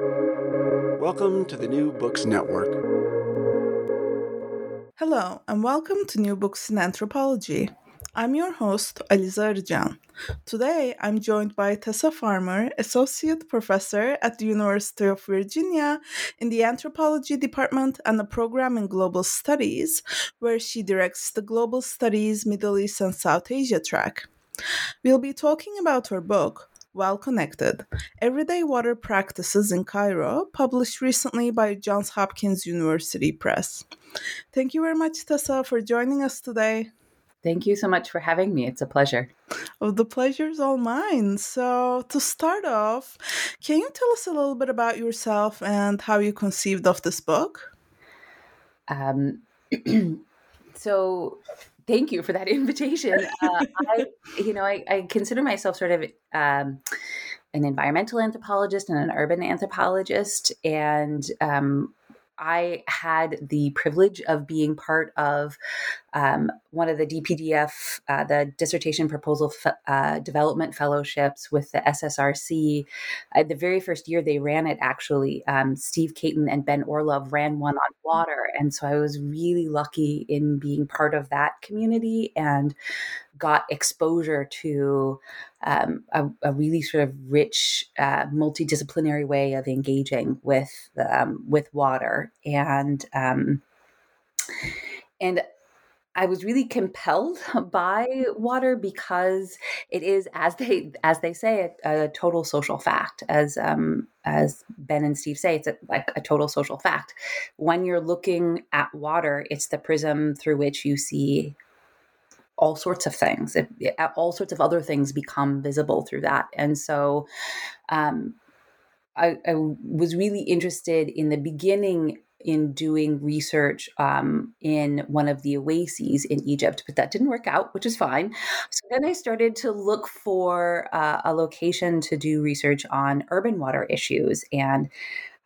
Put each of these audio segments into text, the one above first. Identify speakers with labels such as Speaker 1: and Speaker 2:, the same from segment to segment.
Speaker 1: Welcome to the New Books Network.
Speaker 2: Hello, and welcome to New Books in Anthropology. I'm your host, Alize Arıcan. Today, I'm joined by Tessa Farmer, Associate Professor at the University of Virginia in the Anthropology Department and the program in Global Studies, where she directs the Global Studies Middle East and South Asia track. We'll be talking about her book, Well Connected Everyday Water Practices in Cairo, published recently by Johns Hopkins University Press. Thank you very much, Tessa, for joining us today.
Speaker 3: Thank you so much for having me. It's a pleasure.
Speaker 2: Oh, the pleasure's all mine. So, to start off, can you tell us a little bit about yourself and how you conceived of this book?
Speaker 3: Um, so, thank you for that invitation. Uh, I, you know, I, I, consider myself sort of um, an environmental anthropologist and an urban anthropologist, and um, I had the privilege of being part of um, one of the DPDF, uh, the Dissertation Proposal uh, Development Fellowships with the SSRC. Uh, the very first year they ran it, actually, um, Steve Caton and Ben Orlove ran one on water. And so I was really lucky in being part of that community and got exposure to um, a, a, really sort of rich, uh, multidisciplinary way of engaging with um, with water, and um, and I was really compelled by water because it is, as they as they say, a, a total social fact. As um, as Ben and Steve say, it's a, like a total social fact. When you're looking at water, it's the prism through which you see all sorts of things. It, it, all sorts of other things become visible through that. And so um, I, I, was really interested in the beginning in doing research um, in one of the oases in Egypt, but that didn't work out, which is fine. So then I started to look for uh, a location to do research on urban water issues. And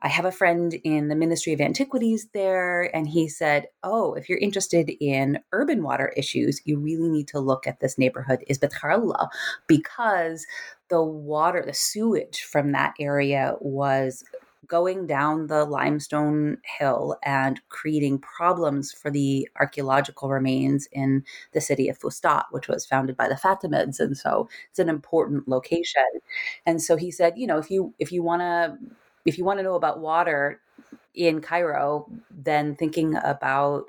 Speaker 3: I have a friend in the Ministry of Antiquities there, and he said, Oh, if you're interested in urban water issues, you really need to look at this neighborhood, Ezbet Khairallah, because the water, the sewage from that area was going down the limestone hill and creating problems for the archaeological remains in the city of Fustat, which was founded by the Fatimids. And so it's an important location. And so he said, you know, if you if you want to if you want to know about water in Cairo, then thinking about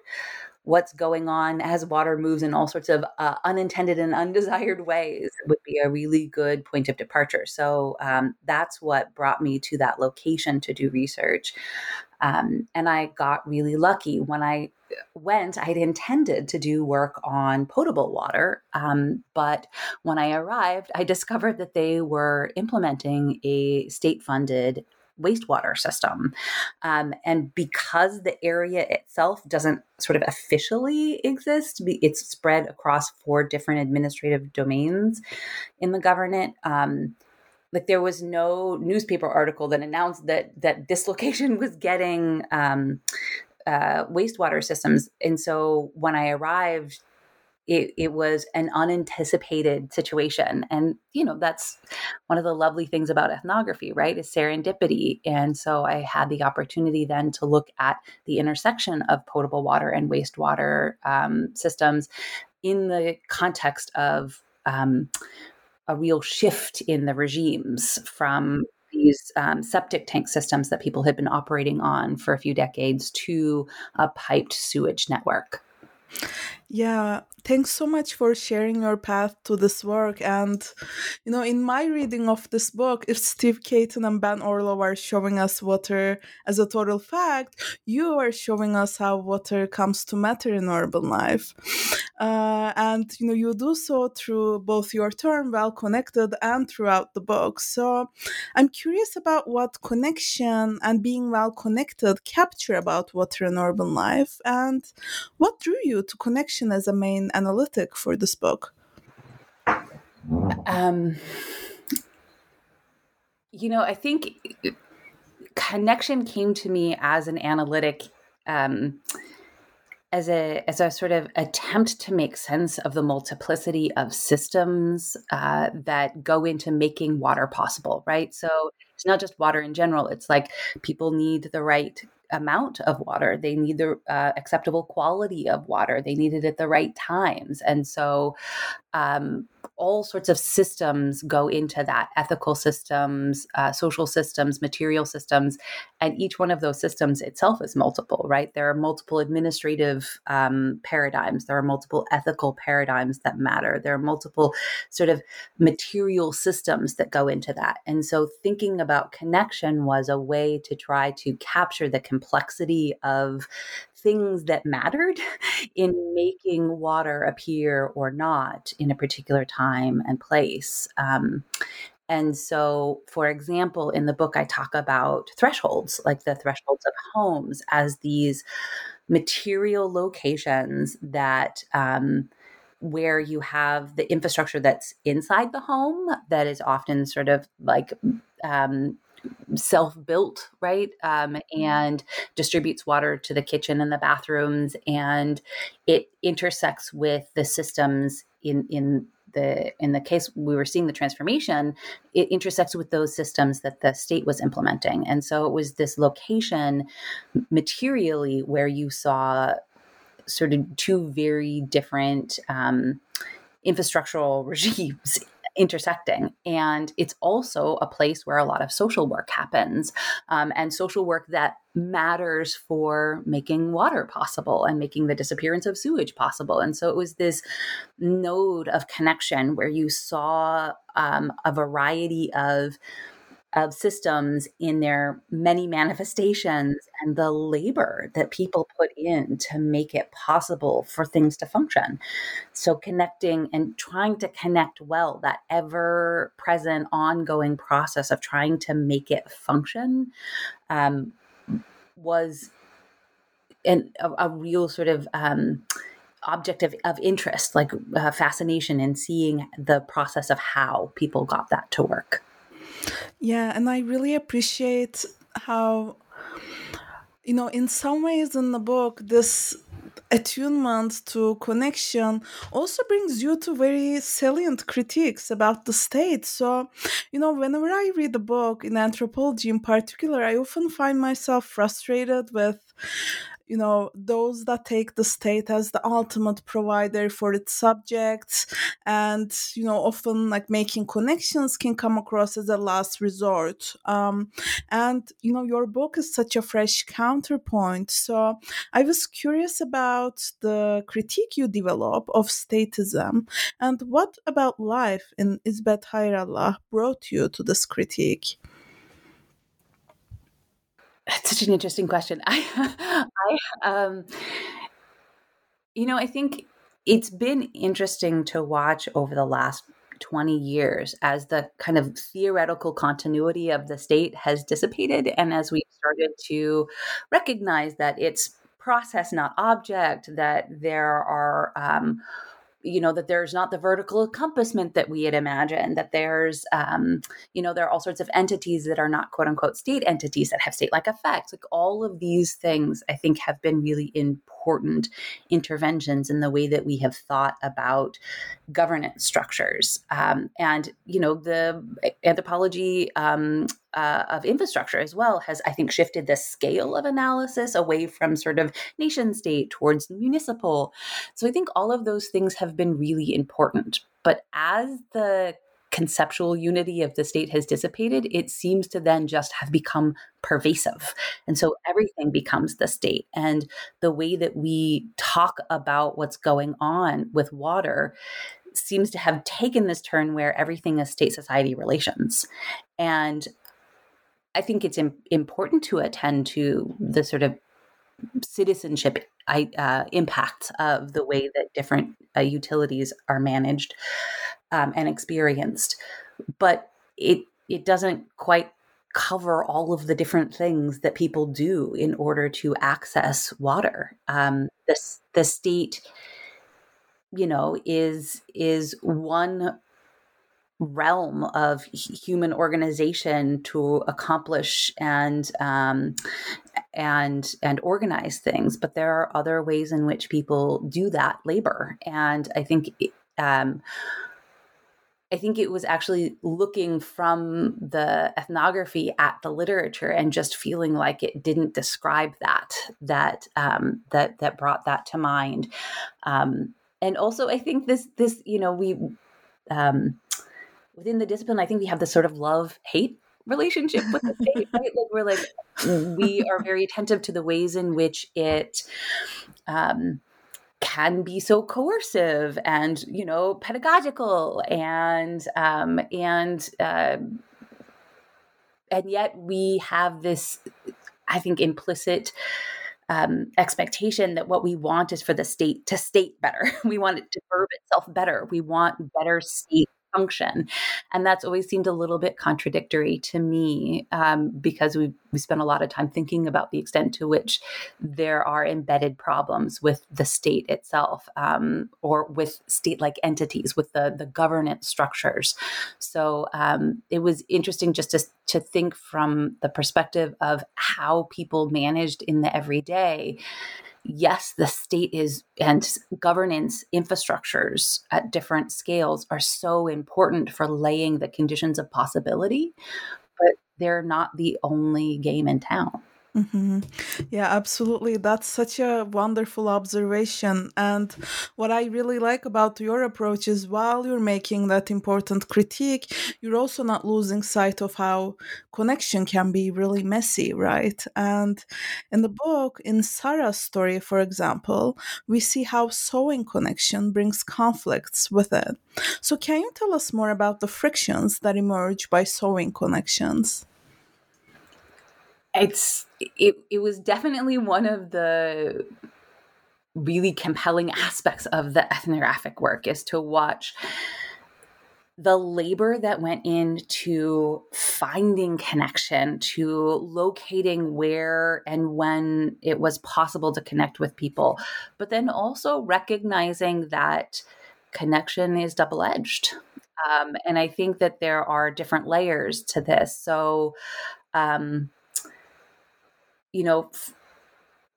Speaker 3: what's going on as water moves in all sorts of uh, unintended and undesired ways would be a really good point of departure. So um, that's what brought me to that location to do research. Um, and I got really lucky when I went, I had intended to do work on potable water. Um, but when I arrived, I discovered that they were implementing a state funded wastewater system. Um, and because the area itself doesn't sort of officially exist, it's spread across four different administrative domains in the government. Um, like there was no newspaper article that announced that that this location was getting um, uh, wastewater systems, and so when I arrived, it, it was an unanticipated situation. And, you know, that's one of the lovely things about ethnography, right? Is serendipity. And so I had the opportunity then to look at the intersection of potable water and wastewater um, systems in the context of um, a real shift in the regimes from these um, septic tank systems that people had been operating on for a few decades to a piped sewage network.
Speaker 2: Yeah, thanks so much for sharing your path to this work. And, you know, in my reading of this book, if Steve Caton and Ben Orlove are showing us water as a total fact, you are showing us how water comes to matter in urban life. Uh, and, you know, you do so through both your term, well connected, and throughout the book. So I'm curious about what connection and being well connected capture about water in urban life and what drew you to connection as a main analytic for this book? Um,
Speaker 3: you know, I think connection came to me as an analytic um, as a as a sort of attempt to make sense of the multiplicity of systems uh, that go into making water possible, right? So it's not just water in general. It's like people need the right amount of water. They need the uh, acceptable quality of water. They need it at the right times. And so, um, all sorts of systems go into that ethical systems, uh, social systems, material systems. And each one of those systems itself is multiple, right? There are multiple administrative um, paradigms, there are multiple ethical paradigms that matter, there are multiple sort of material systems that go into that. And so, thinking about connection was a way to try to capture the complexity of things that mattered in making water appear or not in a particular time and place. Um, and so, for example, in the book, I talk about thresholds, like the thresholds of homes, as these material locations that. Um, where you have the infrastructure that's inside the home that is often sort of like um, self built, right? Um, mm-hmm. and distributes water to the kitchen and the bathrooms, and it intersects with the systems in in the in the case we were seeing the transformation it intersects with those systems that the state was implementing and so it was this location materially where you saw sort of two very different um, infrastructural regimes intersecting. And it's also a place where a lot of social work happens um, and social work that matters for making water possible and making the disappearance of sewage possible. And so it was this node of connection where you saw um, a variety of of systems in their many manifestations and the labor that people put in to make it possible for things to function. So, connecting and trying to connect well, that ever present, ongoing process of trying to make it function um, was an, a, a, real sort of. Um, object of, of interest like uh, fascination in seeing the process of how people got that to work
Speaker 2: yeah, and I really appreciate how, you know, in some ways in the book, this attunement to connection also brings you to very salient critiques about the state. So, you know, whenever I read a book in anthropology in particular, I often find myself frustrated with you know those that take the state as the ultimate provider for its subjects and you know often like making connections can come across as a last resort. Um, and you know your book is such a fresh counterpoint. So i was curious about the critique you develop of statism and what about life in Ezbet Khairallah brought you to this critique
Speaker 3: that's such an interesting question. I, I, um, you know, I think it's been interesting to watch over the last 20 years as the kind of theoretical continuity of the state has dissipated and as we've started to recognize that it's process not object that there are um, you know that there's not the vertical encompassment that we had imagined that there's um, you know there are all sorts of entities that are not quote unquote state entities that have state like effects. Like all of these things i think have been really important interventions in the way that we have thought about governance structures um, and you know the anthropology um, uh, of infrastructure as well has, I think, shifted the scale of analysis away from sort of nation state towards municipal. So I think all of those things have been really important. But as the conceptual unity of the state has dissipated, it seems to then just have become pervasive. And so everything becomes the state. And the way that we talk about what's going on with water seems to have taken this turn where everything is state society relations. And I think it's Im- important to attend to the sort of citizenship uh, impacts of the way that different uh, utilities are managed um, and experienced, but it it doesn't quite cover all of the different things that people do in order to access water. Um, the the state, you know, is is one realm of human organization to accomplish and um, and and organize things. But there are other ways in which people do that labor. And i think um, I think it was actually looking from the ethnography at the literature and just feeling like it didn't describe that that um, that that brought that to mind. Um, and also, I think this this you know we um, within the discipline, I think we have this sort of love hate relationship with the state, right? Like we're like we are very attentive to the ways in which it um, can be so coercive and you know pedagogical and um, and uh, and yet we have this i think implicit um, expectation that what we want is for the state to state better. We want it to verb itself better. We want better state function. And that's always seemed a little bit contradictory to me um, because we we spent a lot of time thinking about the extent to which there are embedded problems with the state itself um, or with state like entities, with the, the governance structures. So um, it was interesting just to, to think from the perspective of how people managed in the everyday yes, the state is and governance infrastructures at different scales are so important for laying the conditions of possibility, but they're not the only game in town.
Speaker 2: Mm-hmm. Yeah, absolutely. That's such a wonderful observation. And what I really like about your approach is while you're making that important critique, you're also not losing sight of how connection can be really messy, right? And in the book, in Sarah's story, for example, we see how sewing connection brings conflicts with it. So, can you tell us more about the frictions that emerge by sewing connections?
Speaker 3: It's it, it was definitely one of the really compelling aspects of the ethnographic work is to watch the labor that went into finding connection, to locating where and when it was possible to connect with people, but then also recognizing that connection is double edged. Um, and I think that there are different layers to this. So, um, you know, f-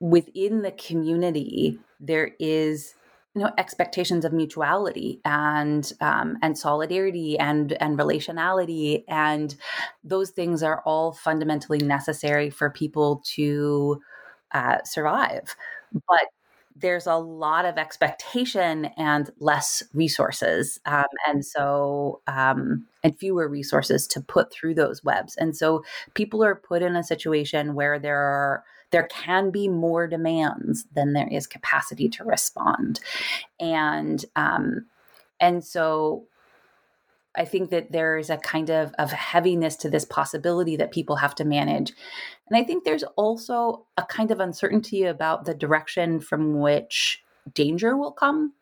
Speaker 3: within the community, there is you know expectations of mutuality and um, and solidarity and and relationality. And those things are all fundamentally necessary for people to uh, survive. But there's a lot of expectation and less resources um, and so um, and fewer resources to put through those webs. And so people are put in a situation where there are there can be more demands than there is capacity to respond. And um, and so I think that there is a kind of, of heaviness to this possibility that people have to manage. And I think there's also a kind of uncertainty about the direction from which danger will come.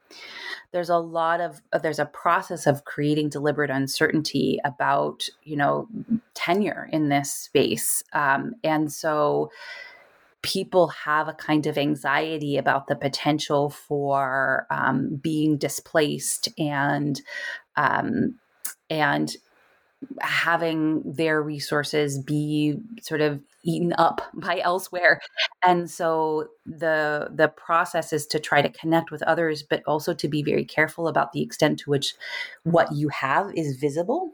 Speaker 3: There's a lot of there's a process of creating deliberate uncertainty about you know tenure in this space, um, and so people have a kind of anxiety about the potential for um, being displaced and um, and having their resources be sort of eaten up by elsewhere. And so the the process is to try to connect with others but also to be very careful about the extent to which what you have is visible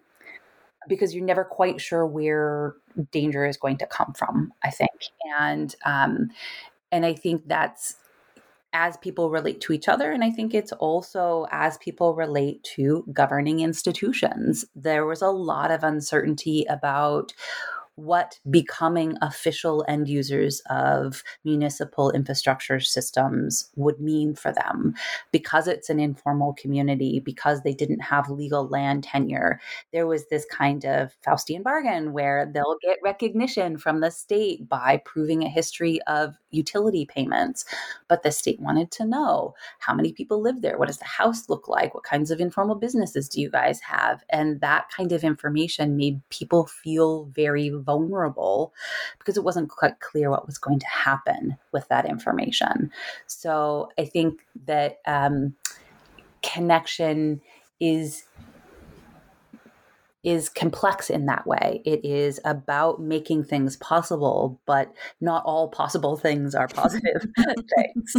Speaker 3: because you're never quite sure where danger is going to come from i think. And um and i think that's as people relate to each other. And I think it's also as people relate to governing institutions. There was a lot of uncertainty about what becoming official end users of municipal infrastructure systems would mean for them. Because it's an informal community, because they didn't have legal land tenure, there was this kind of Faustian bargain where they'll get recognition from the state by proving a history of utility payments. But the state wanted to know how many people live there? What does the house look like? What kinds of informal businesses do you guys have? And that kind of information made people feel very vulnerable because it wasn't quite clear what was going to happen with that information. So I think that um, connection is is complex in that way. It is about making things possible, but not all possible things are positive things.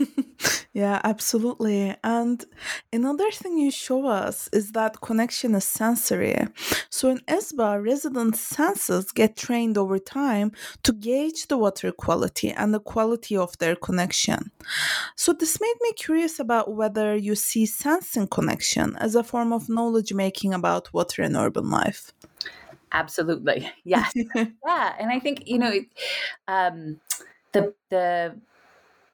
Speaker 2: Yeah, absolutely. And another thing you show us is that connection is sensory. So in ESBA, resident senses get trained over time to gauge the water quality and the quality of their connection. So this made me curious about whether you see sensing connection as a form of knowledge making about water in urban life.
Speaker 3: Absolutely. Yes. yeah. And I think, you know, um, the, the,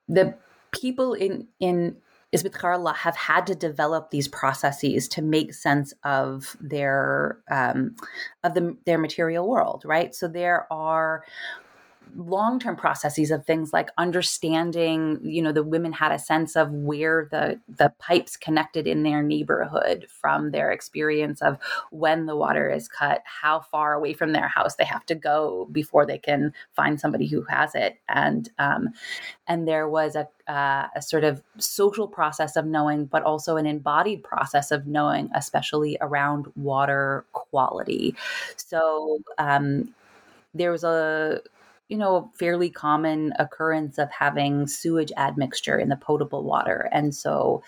Speaker 3: the, people in in Ezbet Khairallah have had to develop these processes to make sense of their um, of the, their material world, right? So there are long-term processes of things like understanding you know the women had a sense of where the the pipes connected in their neighborhood from their experience of when the water is cut how far away from their house they have to go before they can find somebody who has it. And um, and there was a, uh, a sort of social process of knowing but also an embodied process of knowing especially around water quality. So um, there was a you know, fairly common occurrence of having sewage admixture in the potable water. And so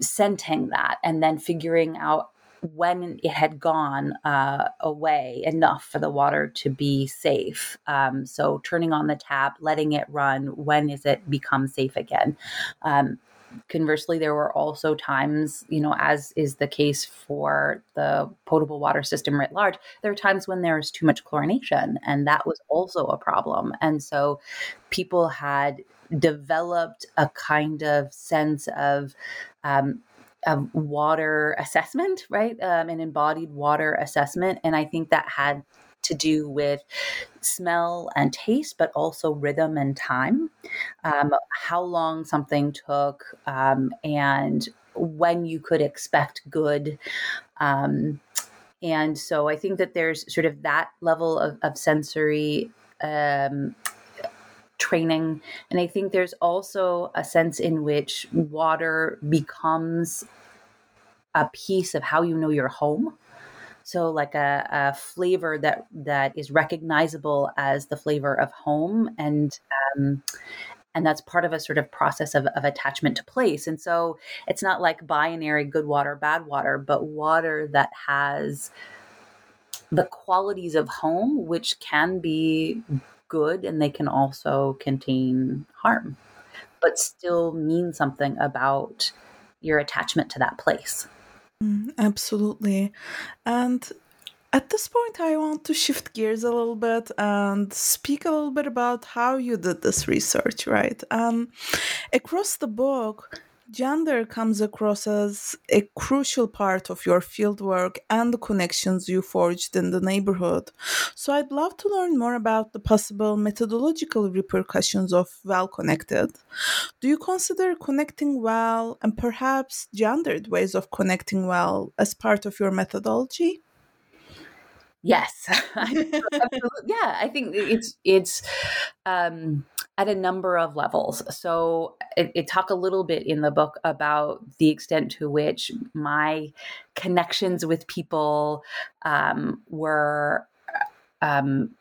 Speaker 3: scenting that and then figuring out when it had gone uh, away enough for the water to be safe. Um, so turning on the tap, letting it run. When is it become safe again? Um, conversely, there were also times, you know, as is the case for the potable water system writ large, there are times when there was too much chlorination, and that was also a problem. And so people had developed a kind of sense of, um, of water assessment, right? Um, an embodied water assessment. And I think that had to do with smell and taste, but also rhythm and time, um, how long something took, um, and when you could expect good. Um, and so I think that there's sort of that level of, of sensory um, training. And I think there's also a sense in which water becomes a piece of how you know your home so like a, a flavor that that is recognizable as the flavor of home and um, and that's part of a sort of process of, of attachment to place. And so it's not like binary good water bad water but water that has the qualities of home which can be good and they can also contain harm but still mean something about your attachment to that place
Speaker 2: Mm, absolutely. And at this point, I want to shift gears a little bit and speak a little bit about how you did this research, right? Um, across the book, gender comes across as a crucial part of your fieldwork and the connections you forged in the neighborhood. So I'd love to learn more about the possible methodological repercussions of well connected. Do you consider connecting well and perhaps gendered ways of connecting well as part of your methodology?
Speaker 3: Yes, yeah, I think it's it's um, at a number of levels. So it, it talk a little bit in the book about the extent to which my connections with people um, were um,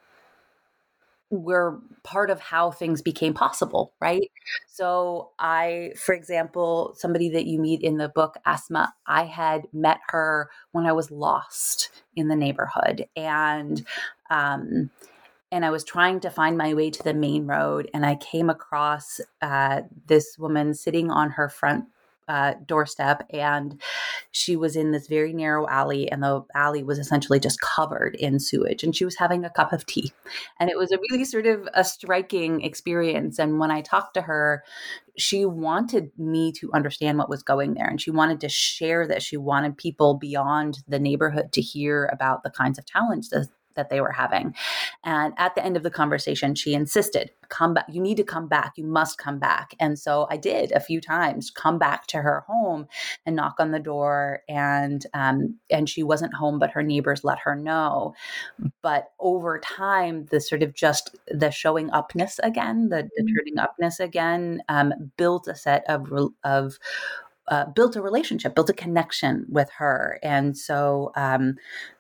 Speaker 3: were part of how things became possible, right? So, I, for example, somebody that you meet in the book, Asma, I had met her when I was lost in the neighborhood. And, um, and I was trying to find my way to the main road, and I came across uh, this woman sitting on her front uh, doorstep and she was in this very narrow alley and the alley was essentially just covered in sewage and she was having a cup of tea. And it was a really sort of a striking experience and when i talked to her she wanted me to understand what was going there and she wanted to share that she wanted people beyond the neighborhood to hear about the kinds of challenges that they were having. And at the end of the conversation, she insisted, come back. You need to come back. You must come back. And so I did a few times come back to her home and knock on the door. And, um, and she wasn't home, but her neighbors let her know. But over time, the sort of just the showing upness again, the, the mm-hmm. turning upness again, um, built a set of, of uh, built a relationship, built a connection with her, and so um,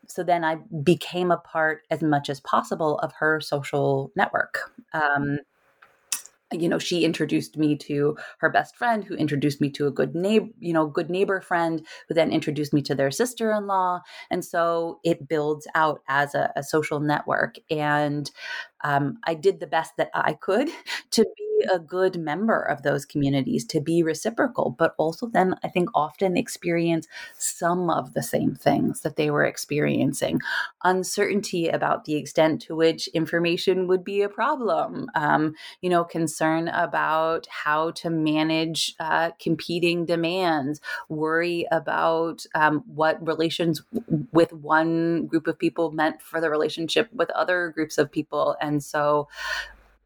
Speaker 3: so then I became a part as much as possible of her social network. Um, you know she introduced me to her best friend who introduced me to a good neighbor you know good neighbor friend who then introduced me to their sister-in-law and so it builds out as a, a social network and um, i did the best that i could to be a good member of those communities, to be reciprocal, but also then I think often experience some of the same things that they were experiencing. Uncertainty about the extent to which information would be a problem, um, you know, concern about how to manage uh, competing demands, worry about um, what relations with one group of people meant for the relationship with other groups of people. And so,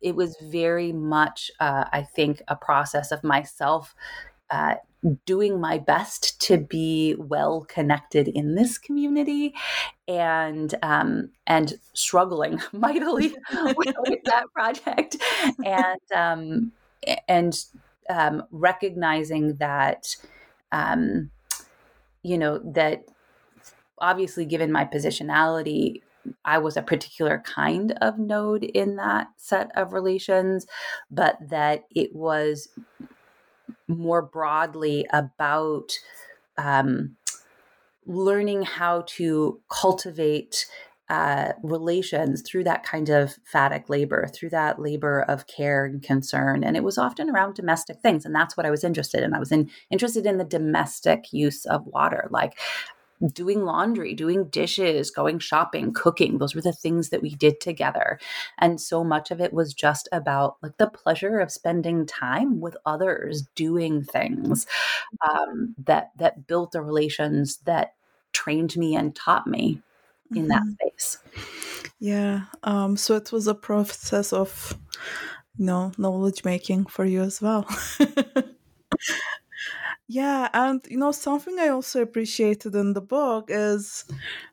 Speaker 3: it was very much, uh, I think, a process of myself uh, doing my best to be well connected in this community and um, and struggling mightily with, with, that project and um, and um, recognizing that um, you know that obviously given my positionality I was a particular kind of node in that set of relations, but that it was more broadly about um, learning how to cultivate uh, relations through that kind of phatic labor, through that labor of care and concern. And it was often around domestic things. And that's what I was interested in. I was in, interested in the domestic use of water. Like, doing laundry, doing dishes, going shopping, cooking. Those were the things that we did together. And so much of it was just about like the pleasure of spending time with others, doing things um, that that built the relations that trained me and taught me in mm-hmm. that space.
Speaker 2: Yeah. Um, so it was a process of you know knowledge making for you as well. Yeah, and you know, something I also appreciated in the book is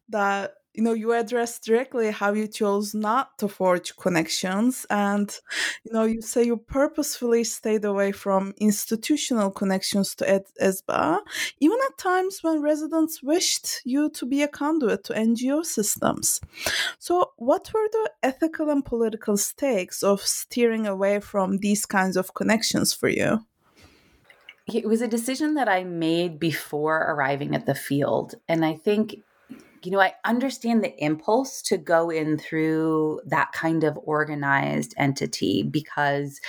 Speaker 2: that you know you address directly how you chose not to forge connections and you know you say you purposefully stayed away from institutional connections to Ed- esba even at times when residents wished you to be a conduit to ngo systems. So what were the ethical and political stakes of steering away from these kinds of connections for you
Speaker 3: it was a decision that I made before arriving at the field. And I think, you know, I understand the impulse to go in through that kind of organized entity because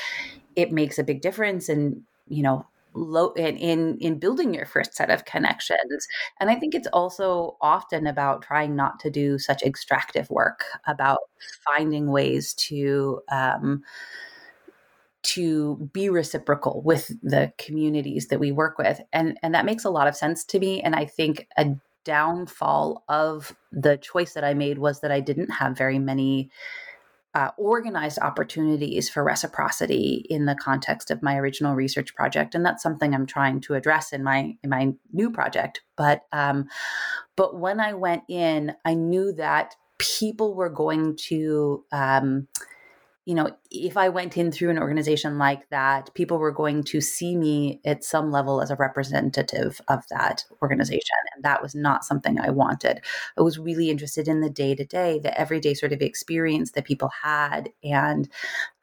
Speaker 3: it makes a big difference in, you know, low in, in in building your first set of connections and i think it's also often about trying not to do such extractive work about finding ways to um, to be reciprocal with the communities that we work with. And and that makes a lot of sense to me. And i think a downfall of the choice that i made was that i didn't have very many uh, organized opportunities for reciprocity in the context of my original research project. And that's something i'm trying to address in my in my new project. But um but when i went in i knew that people were going to um you know, if I went in through an organization like that, people were going to see me at some level as a representative of that organization. And that was not something I wanted. I was really interested in the day to day, the everyday sort of experience that people had. And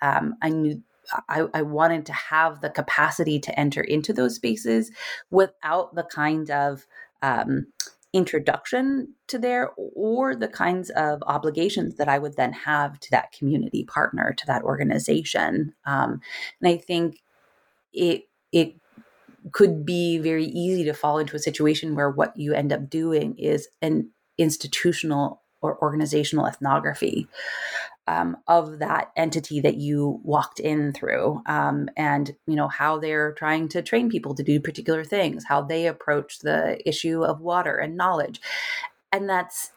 Speaker 3: um, I knew I, I, wanted to have the capacity to enter into those spaces without the kind of um, introduction to there or the kinds of obligations that I would then have to that community partner, to that organization. Um, and I think it it could be very easy to fall into a situation where what you end up doing is an institutional or organizational ethnography um, of that entity that you walked in through um, and you know how they're trying to train people to do particular things how they approach the issue of water and knowledge. And that's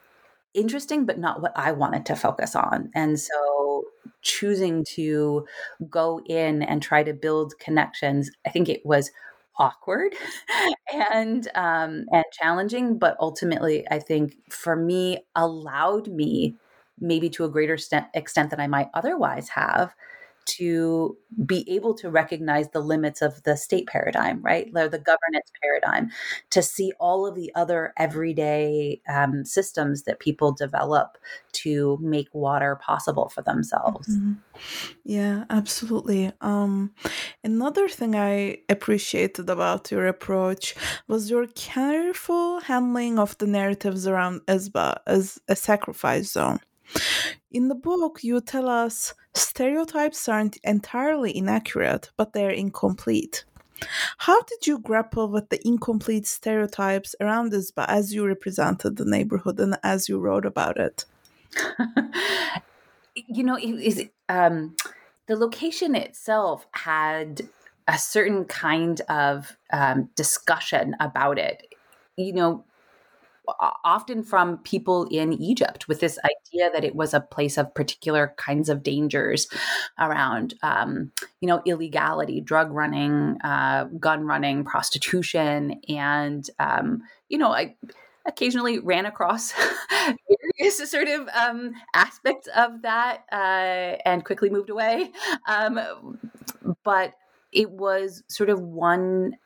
Speaker 3: interesting but not what i wanted to focus on. And so choosing to go in and try to build connections i think it was awkward and um, and challenging but ultimately i think for me allowed me maybe to a greater extent, than I might otherwise have, to be able to recognize the limits of the state paradigm, right? Or the governance paradigm, to see all of the other everyday um, systems that people develop to make water possible for themselves. Mm-hmm.
Speaker 2: Yeah, absolutely. Um, another thing I appreciated about your approach was your careful handling of the narratives around Esba as a sacrifice zone. In the book, you tell us stereotypes aren't entirely inaccurate, but they're incomplete. How did you grapple with the incomplete stereotypes around Esba as you represented the neighborhood and as you wrote about it?
Speaker 3: you know, is um, the location itself had a certain kind of um, discussion about it. You know, often from people in Egypt with this idea that it was a place of particular kinds of dangers around, um, you know, illegality, drug running, uh, gun running, prostitution, and um, you know, I occasionally ran across various sort of um, aspects of that uh, and quickly moved away. Um, but it was sort of one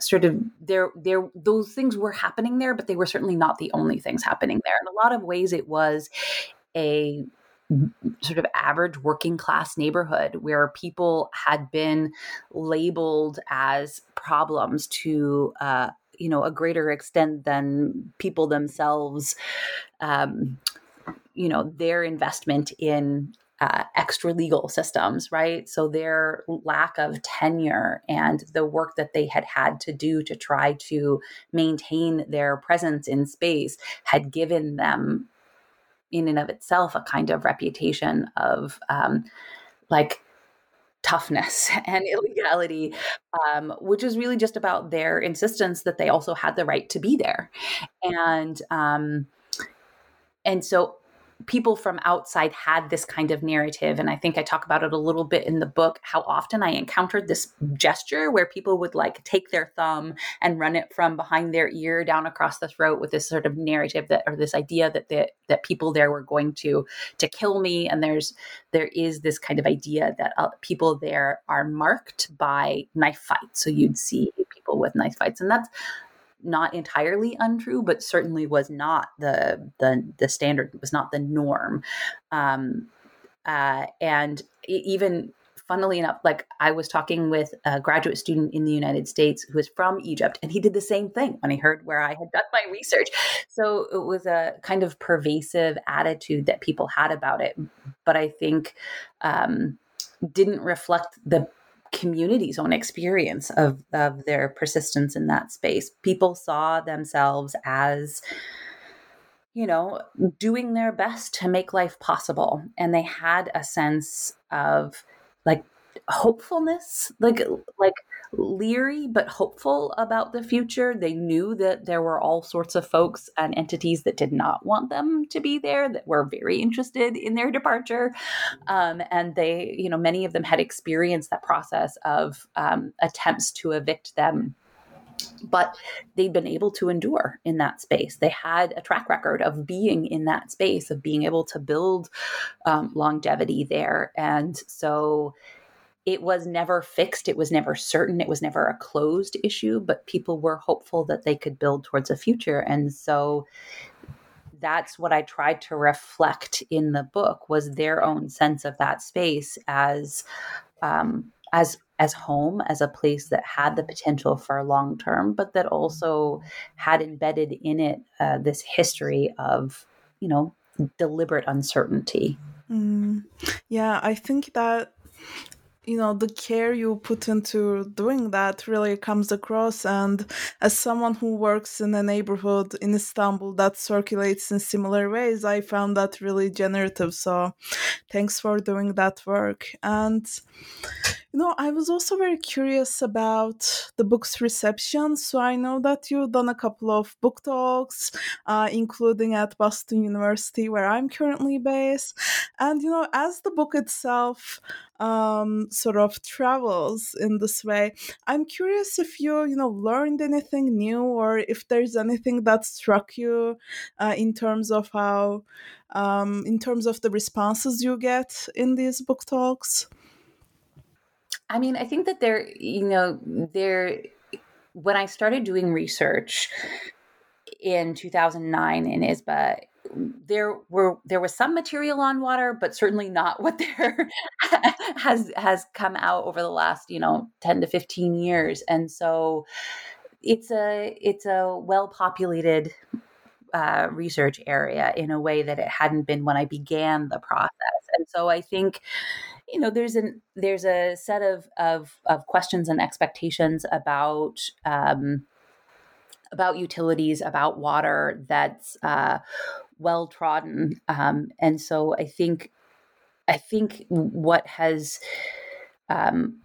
Speaker 3: sort of there there those things were happening there but they were certainly not the only things happening there. In a lot of ways it was a sort of average working class neighborhood where people had been labeled as problems to uh, you know a greater extent than people themselves um, you know their investment in uh, extra legal systems, right? So their lack of tenure and the work that they had had to do to try to maintain their presence in space had given them, in and of itself, a kind of reputation of um, like toughness and illegality, um, which is really just about their insistence that they also had the right to be there, and um, and so people from outside had this kind of narrative and i think i talk about it a little bit in the book how often i encountered this gesture where people would like take their thumb and run it from behind their ear down across the throat with this sort of narrative that or this idea that the, that people there were going to to kill me and there's there is this kind of idea that uh, people there are marked by knife fights. So you'd see people with knife fights and that's not entirely untrue, but certainly was not the the the standard, was not the norm. Um, uh, and even funnily enough, like I was talking with a graduate student in the United States who is from Egypt, and he did the same thing when he heard where I had done my research. So it was a kind of pervasive attitude that people had about it, but I think um, didn't reflect the community's own experience of, of their persistence in that space. People saw themselves as, you know, doing their best to make life possible. And they had a sense of like hopefulness, like, like, leery but hopeful about the future. They knew that there were all sorts of folks and entities that did not want them to be there, that were very interested in their departure. Um, and they, you know, many of them had experienced that process of um, attempts to evict them but they'd been able to endure in that space. They had a track record of being in that space, of being able to build um, longevity there. And so it was never fixed. It was never certain. It was never a closed issue, but people were hopeful that they could build towards a future. And so that's what I tried to reflect in the book was their own sense of that space as um, as as home, as a place that had the potential for long term, but that also had embedded in it uh, this history of you know deliberate uncertainty.
Speaker 2: Mm. Yeah, I think that you know the care you put into doing that really comes across. And as someone who works in a neighborhood in istanbul that circulates in similar ways i found that really generative. So thanks for doing that work. And you know i was also very curious about the book's reception so i know that you've done a couple of book talks uh, including at boston university where i'm currently based and you know as the book itself um, sort of travels in this way. I'm curious if you, you know, learned anything new or if there's anything that struck you uh, in terms of how, um, in terms of the responses you get in these book talks.
Speaker 3: I mean, I think that there, you know, there, when I started doing research in 2009 in ISBA, there were there was some material on water, but certainly not what there has has come out over the last you know 10 to 15 years, and so it's a it's a well populated uh, research area in a way that it hadn't been when I began the process. And so I think, you know, there's an there's a set of of, of questions and expectations about um, about utilities, about water that's uh, well trodden, um, and so I think I think what has um,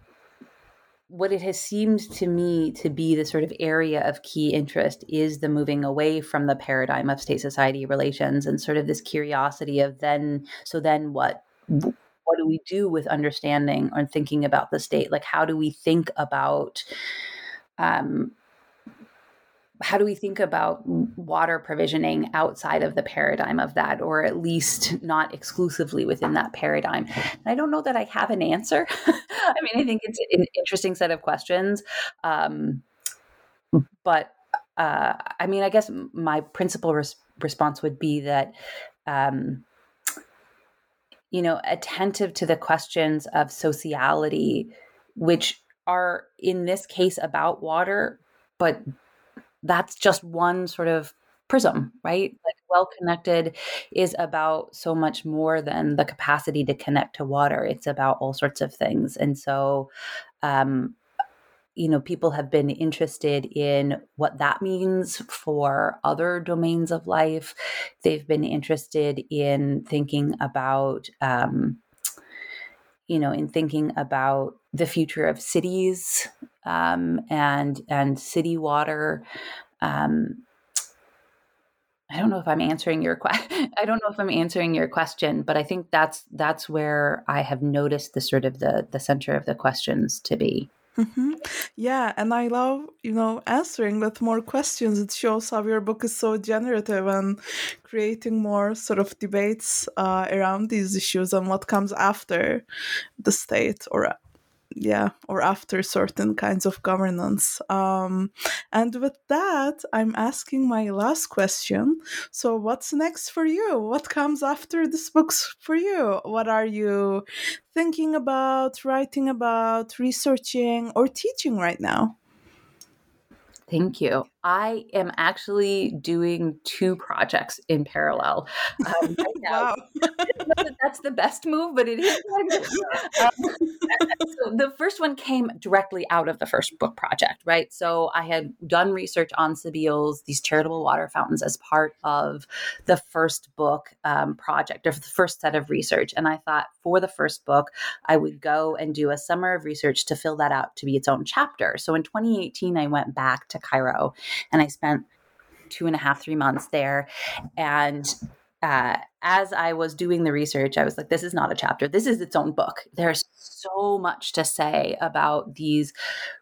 Speaker 3: what it has seemed to me to be the sort of area of key interest is the moving away from the paradigm of state society relations and sort of this curiosity of then so then what what do we do with understanding or thinking about the state like how do we think about um, how do we think about water provisioning outside of the paradigm of that, or at least not exclusively within that paradigm? And I don't know that I have an answer. I mean, I think it's an interesting set of questions. Um, but uh, I mean, I guess my principal res- response would be that, um, you know, attentive to the questions of sociality, which are in this case about water, but that's just one sort of prism, right? Like well connected is about so much more than the capacity to connect to water. It's about all sorts of things. And so, um, you know, people have been interested in what that means for other domains of life. They've been interested in thinking about, um, you know, in thinking about the future of cities um, and and city water. Um, I don't know if I'm answering your question. I don't know if I'm answering your question, but I think that's that's where I have noticed the sort of the the center of the questions to be.
Speaker 2: Mm-hmm. Yeah, and I love, you know, answering with more questions. It shows how your book is so generative and creating more sort of debates uh, around these issues and what comes after the state or yeah or after certain kinds of governance. Um, and with that i'm asking my last question. So what's next for you? What comes after this book's for you? What are you thinking about writing about researching or teaching right now?
Speaker 3: Thank you. I am actually doing two projects in parallel um, right now. that's the best move, but it is. Um, so the first one came directly out of the first book project, right? So I had done research on sabils, these charitable water fountains, as part of the first book um, project or the first set of research. And I thought for the first book, I would go and do a summer of research to fill that out to be its own chapter. So in 2018, I went back to Cairo and I spent two and a half, three months there. And uh, as I was doing the research, I was like, this is not a chapter. This is its own book. There's so much to say about these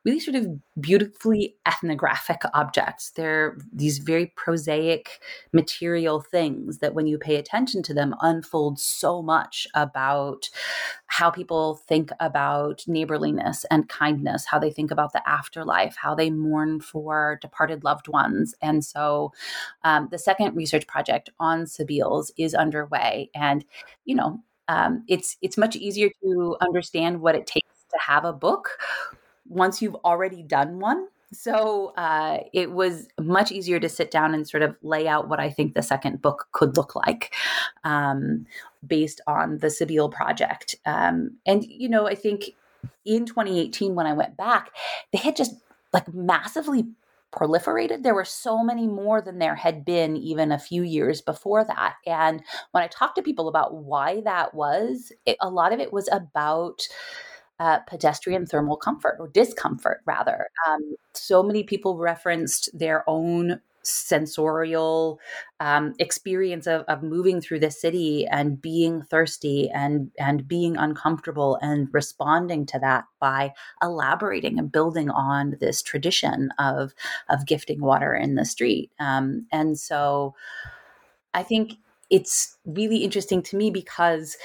Speaker 3: really sort of beautifully ethnographic objects. They're these very prosaic material things that, when you pay attention to them, unfold so much about how people think about neighborliness and kindness, how they think about the afterlife, how they mourn for departed loved ones. And so um, the second research project on sabils is underway. And, you know, um, it's it's much easier to understand what it takes to have a book once you've already done one so uh, it was much easier to sit down and sort of lay out what I think the second book could look like um, based on the sabil project. Um, and, you know, I think in 2018, when I went back, they had just like massively proliferated. There were so many more than there had been even a few years before that. And when I talked to people about why that was, it, a lot of it was about uh, pedestrian thermal comfort or discomfort, rather. Um, so many people referenced their own sensorial um, experience of, of moving through the city and being thirsty and and being uncomfortable and responding to that by elaborating and building on this tradition of of gifting water in the street. Um, and so i think it's really interesting to me because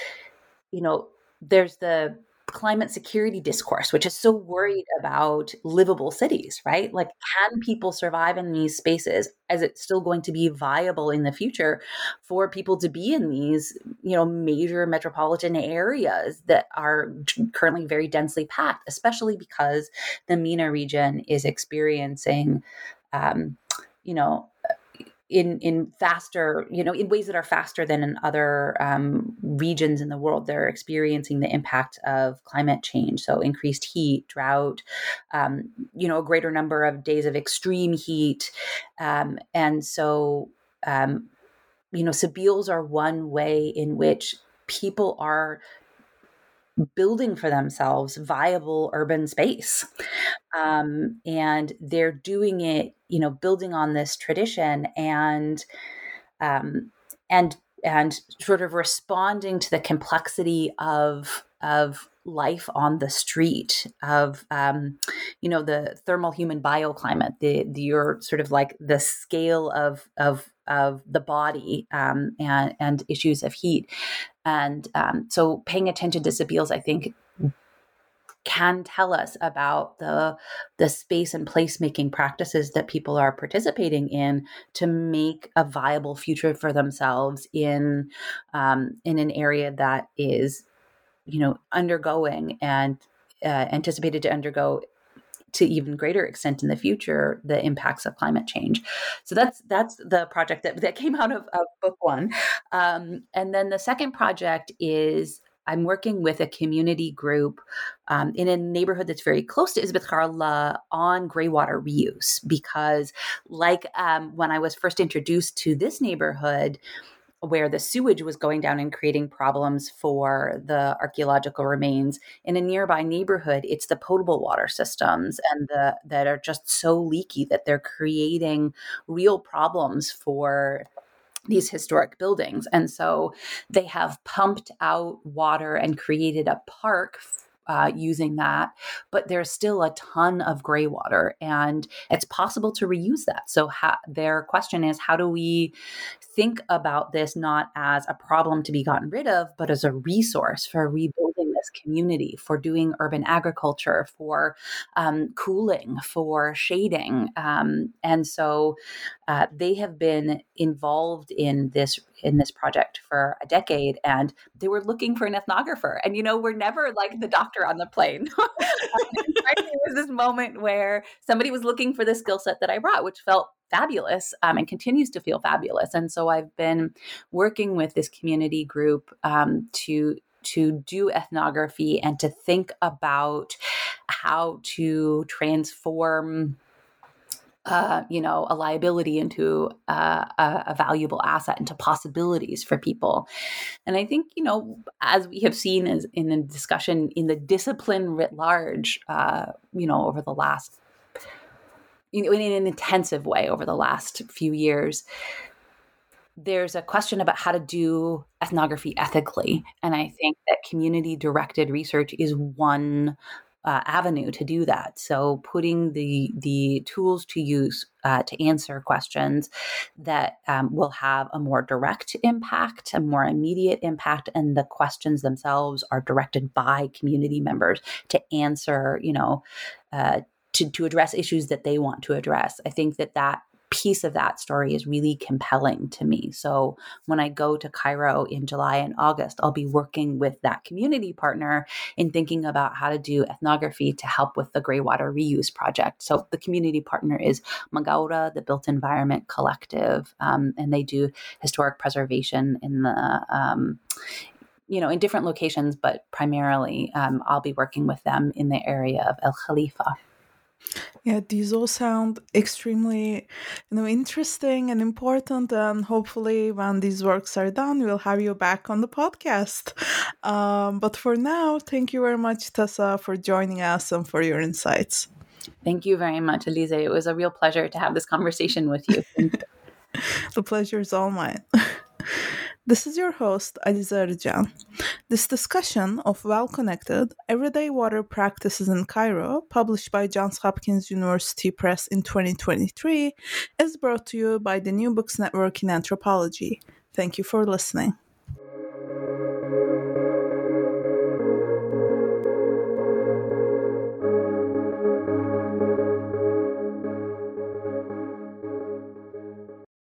Speaker 3: you know there's the climate security discourse, which is so worried about livable cities, right? Like, can people survive in these spaces? Is it still going to be viable in the future for people to be in these, you know, major metropolitan areas that are currently very densely packed, especially because the MENA region is experiencing, um, you know, in in faster you know in ways that are faster than in other um, regions in the world they're experiencing the impact of climate change. So increased heat drought um, you know a greater number of days of extreme heat. Um, and so um, you know sabils are one way in which people are building for themselves viable urban space. Um, and they're doing it you know building on this tradition and um, and and sort of responding to the complexity of of life on the street of um, you know the thermal human bioclimate the, the your sort of like the scale of of of the body um, and and issues of heat and um, so paying attention to sabils i think can tell us about the the space and placemaking practices that people are participating in to make a viable future for themselves in um, in an area that is you know undergoing and uh, anticipated to undergo to even greater extent in the future the impacts of climate change so that's that's the project that, that came out of, of book one um, and then the second project is I'm working with a community group um, in a neighborhood that's very close to Ezbet Khairallah on graywater reuse. Because, like um, when I was first introduced to this neighborhood, where the sewage was going down and creating problems for the archaeological remains in a nearby neighborhood it's the potable water systems and the that are just so leaky that they're creating real problems for these historic buildings. And so they have pumped out water and created a park uh, using that, but there's still a ton of gray water, and it's possible to reuse that. So, ha- their question is how do we think about this not as a problem to be gotten rid of, but as a resource for rebuilding this community, for doing urban agriculture, for um, cooling, for shading? Um, and so, uh, they have been involved in this in this project for a decade and they were looking for an ethnographer. And you know we're never like the doctor on the plane. It was this moment where somebody was looking for the skill set that i brought which felt fabulous um, and continues to feel fabulous. And so i've been working with this community group um, to to do ethnography and to think about how to transform uh, you know, a liability into uh, a, a, valuable asset, into possibilities for people. And I think, you know, as we have seen as in the discussion in the discipline writ large, uh, you know, over the last, you know, in an intensive way over the last few years, there's a question about how to do ethnography ethically. And I think that community directed research is one uh, avenue to do that. So putting the the tools to use uh, to answer questions that um, will have a more direct impact, a more immediate impact, and the questions themselves are directed by community members to answer, you know, uh, to to address issues that they want to address. I think that that piece of that story is really compelling to me. So when I go to Cairo in July and August, I'll be working with that community partner in thinking about how to do ethnography to help with the Graywater Reuse Project. So the community partner is Megawra, the Built Environment Collective, um, and they do historic preservation in the um, you know, in different locations, but primarily um, I'll be working with them in the area of El Khalifa.
Speaker 2: Yeah, these all sound extremely, you know, interesting and important. And hopefully, when these works are done, we'll have you back on the podcast. Um, but for now, thank you very much, Tessa, for joining us and for your insights.
Speaker 3: Thank you very much, Alize. It was a real pleasure to have this conversation with you.
Speaker 2: the pleasure is all mine. This is your host, Alize Arıcan. This discussion of well connected, everyday water practices in Cairo, published by Johns Hopkins University Press in 2023, is brought to you by the New Books Network in Anthropology. Thank you for listening.